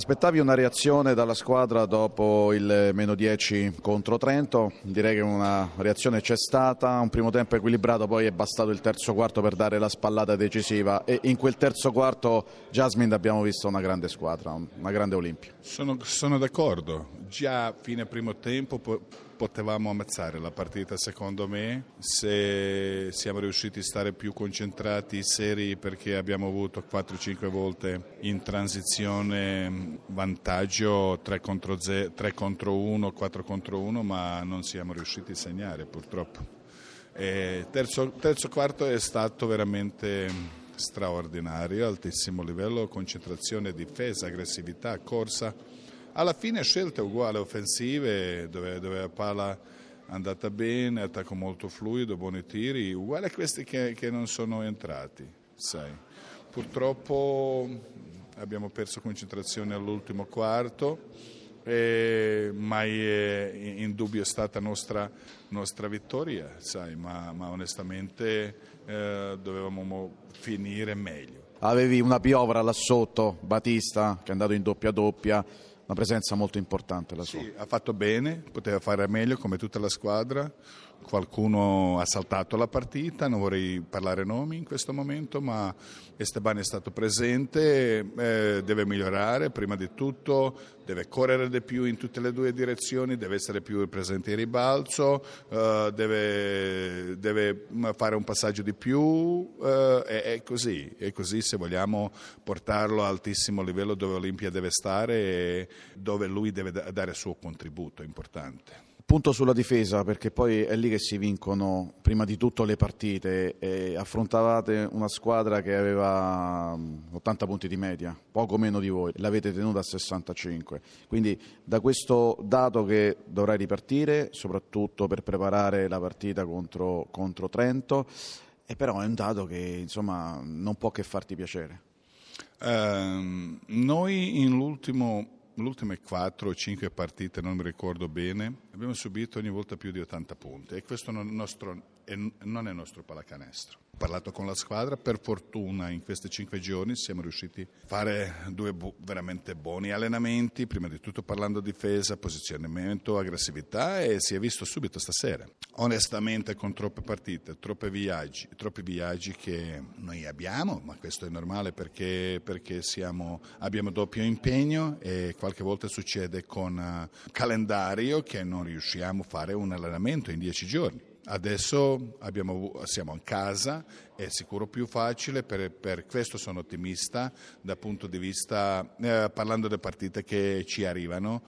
Aspettavi una reazione dalla squadra dopo il meno 10 contro Trento? Direi che una reazione c'è stata, un primo tempo equilibrato, poi è bastato il terzo quarto per dare la spallata decisiva e in quel terzo quarto Jasmine abbiamo visto una grande squadra, una grande Olimpia. Sono, sono d'accordo, già fine primo tempo potevamo ammazzare la partita secondo me se siamo riusciti a stare più concentrati, seri perché abbiamo avuto 4-5 volte in transizione vantaggio 3 contro, 0, 3 contro 1, 4 contro 1 ma non siamo riusciti a segnare purtroppo. Terzo, terzo quarto è stato veramente straordinario, altissimo livello, concentrazione, difesa, aggressività, corsa alla fine scelte uguali offensive dove, dove la palla è andata bene, attacco molto fluido, buoni tiri, uguali a questi che, che non sono entrati. Sai. Purtroppo abbiamo perso concentrazione all'ultimo quarto, e mai è in dubbio è stata nostra, nostra vittoria, sai, ma, ma onestamente eh, dovevamo finire meglio. Avevi una piovra là sotto, Batista, che è andato in doppia doppia una presenza molto importante la sua. Sì, ha fatto bene, poteva fare meglio come tutta la squadra, qualcuno ha saltato la partita, non vorrei parlare nomi in questo momento, ma Esteban è stato presente, eh, deve migliorare prima di tutto, deve correre di più in tutte le due direzioni, deve essere più presente in ribalzo, eh, deve, deve, fare un passaggio di più, eh, è, è, così, è così se vogliamo portarlo a altissimo livello dove Olimpia deve stare e dove lui deve dare il suo contributo importante. Punto sulla difesa, perché poi è lì che si vincono prima di tutto le partite. E affrontavate una squadra che aveva 80 punti di media, poco meno di voi, l'avete tenuta a 65. Quindi da questo dato che dovrai ripartire, soprattutto per preparare la partita contro, contro Trento, e però è un dato che insomma non può che farti piacere. Uh, noi in l'ultimo le ultime 4 o 5 partite, non mi ricordo bene, abbiamo subito ogni volta più di 80 punti e questo non nostro, non è nostro pallacanestro. Parlato con la squadra, per fortuna in questi 5 giorni siamo riusciti a fare due bu- veramente buoni allenamenti, prima di tutto parlando di difesa, posizionamento, aggressività e si è visto subito stasera. Onestamente con troppe partite, viaggi, troppi viaggi che noi abbiamo, ma questo è normale perché, perché siamo, abbiamo doppio impegno e qualche volta succede con uh, calendario che non riusciamo a fare un allenamento in dieci giorni. Adesso abbiamo, siamo in casa, è sicuro più facile, per, per questo sono ottimista dal punto di vista, eh, parlando delle partite che ci arrivano.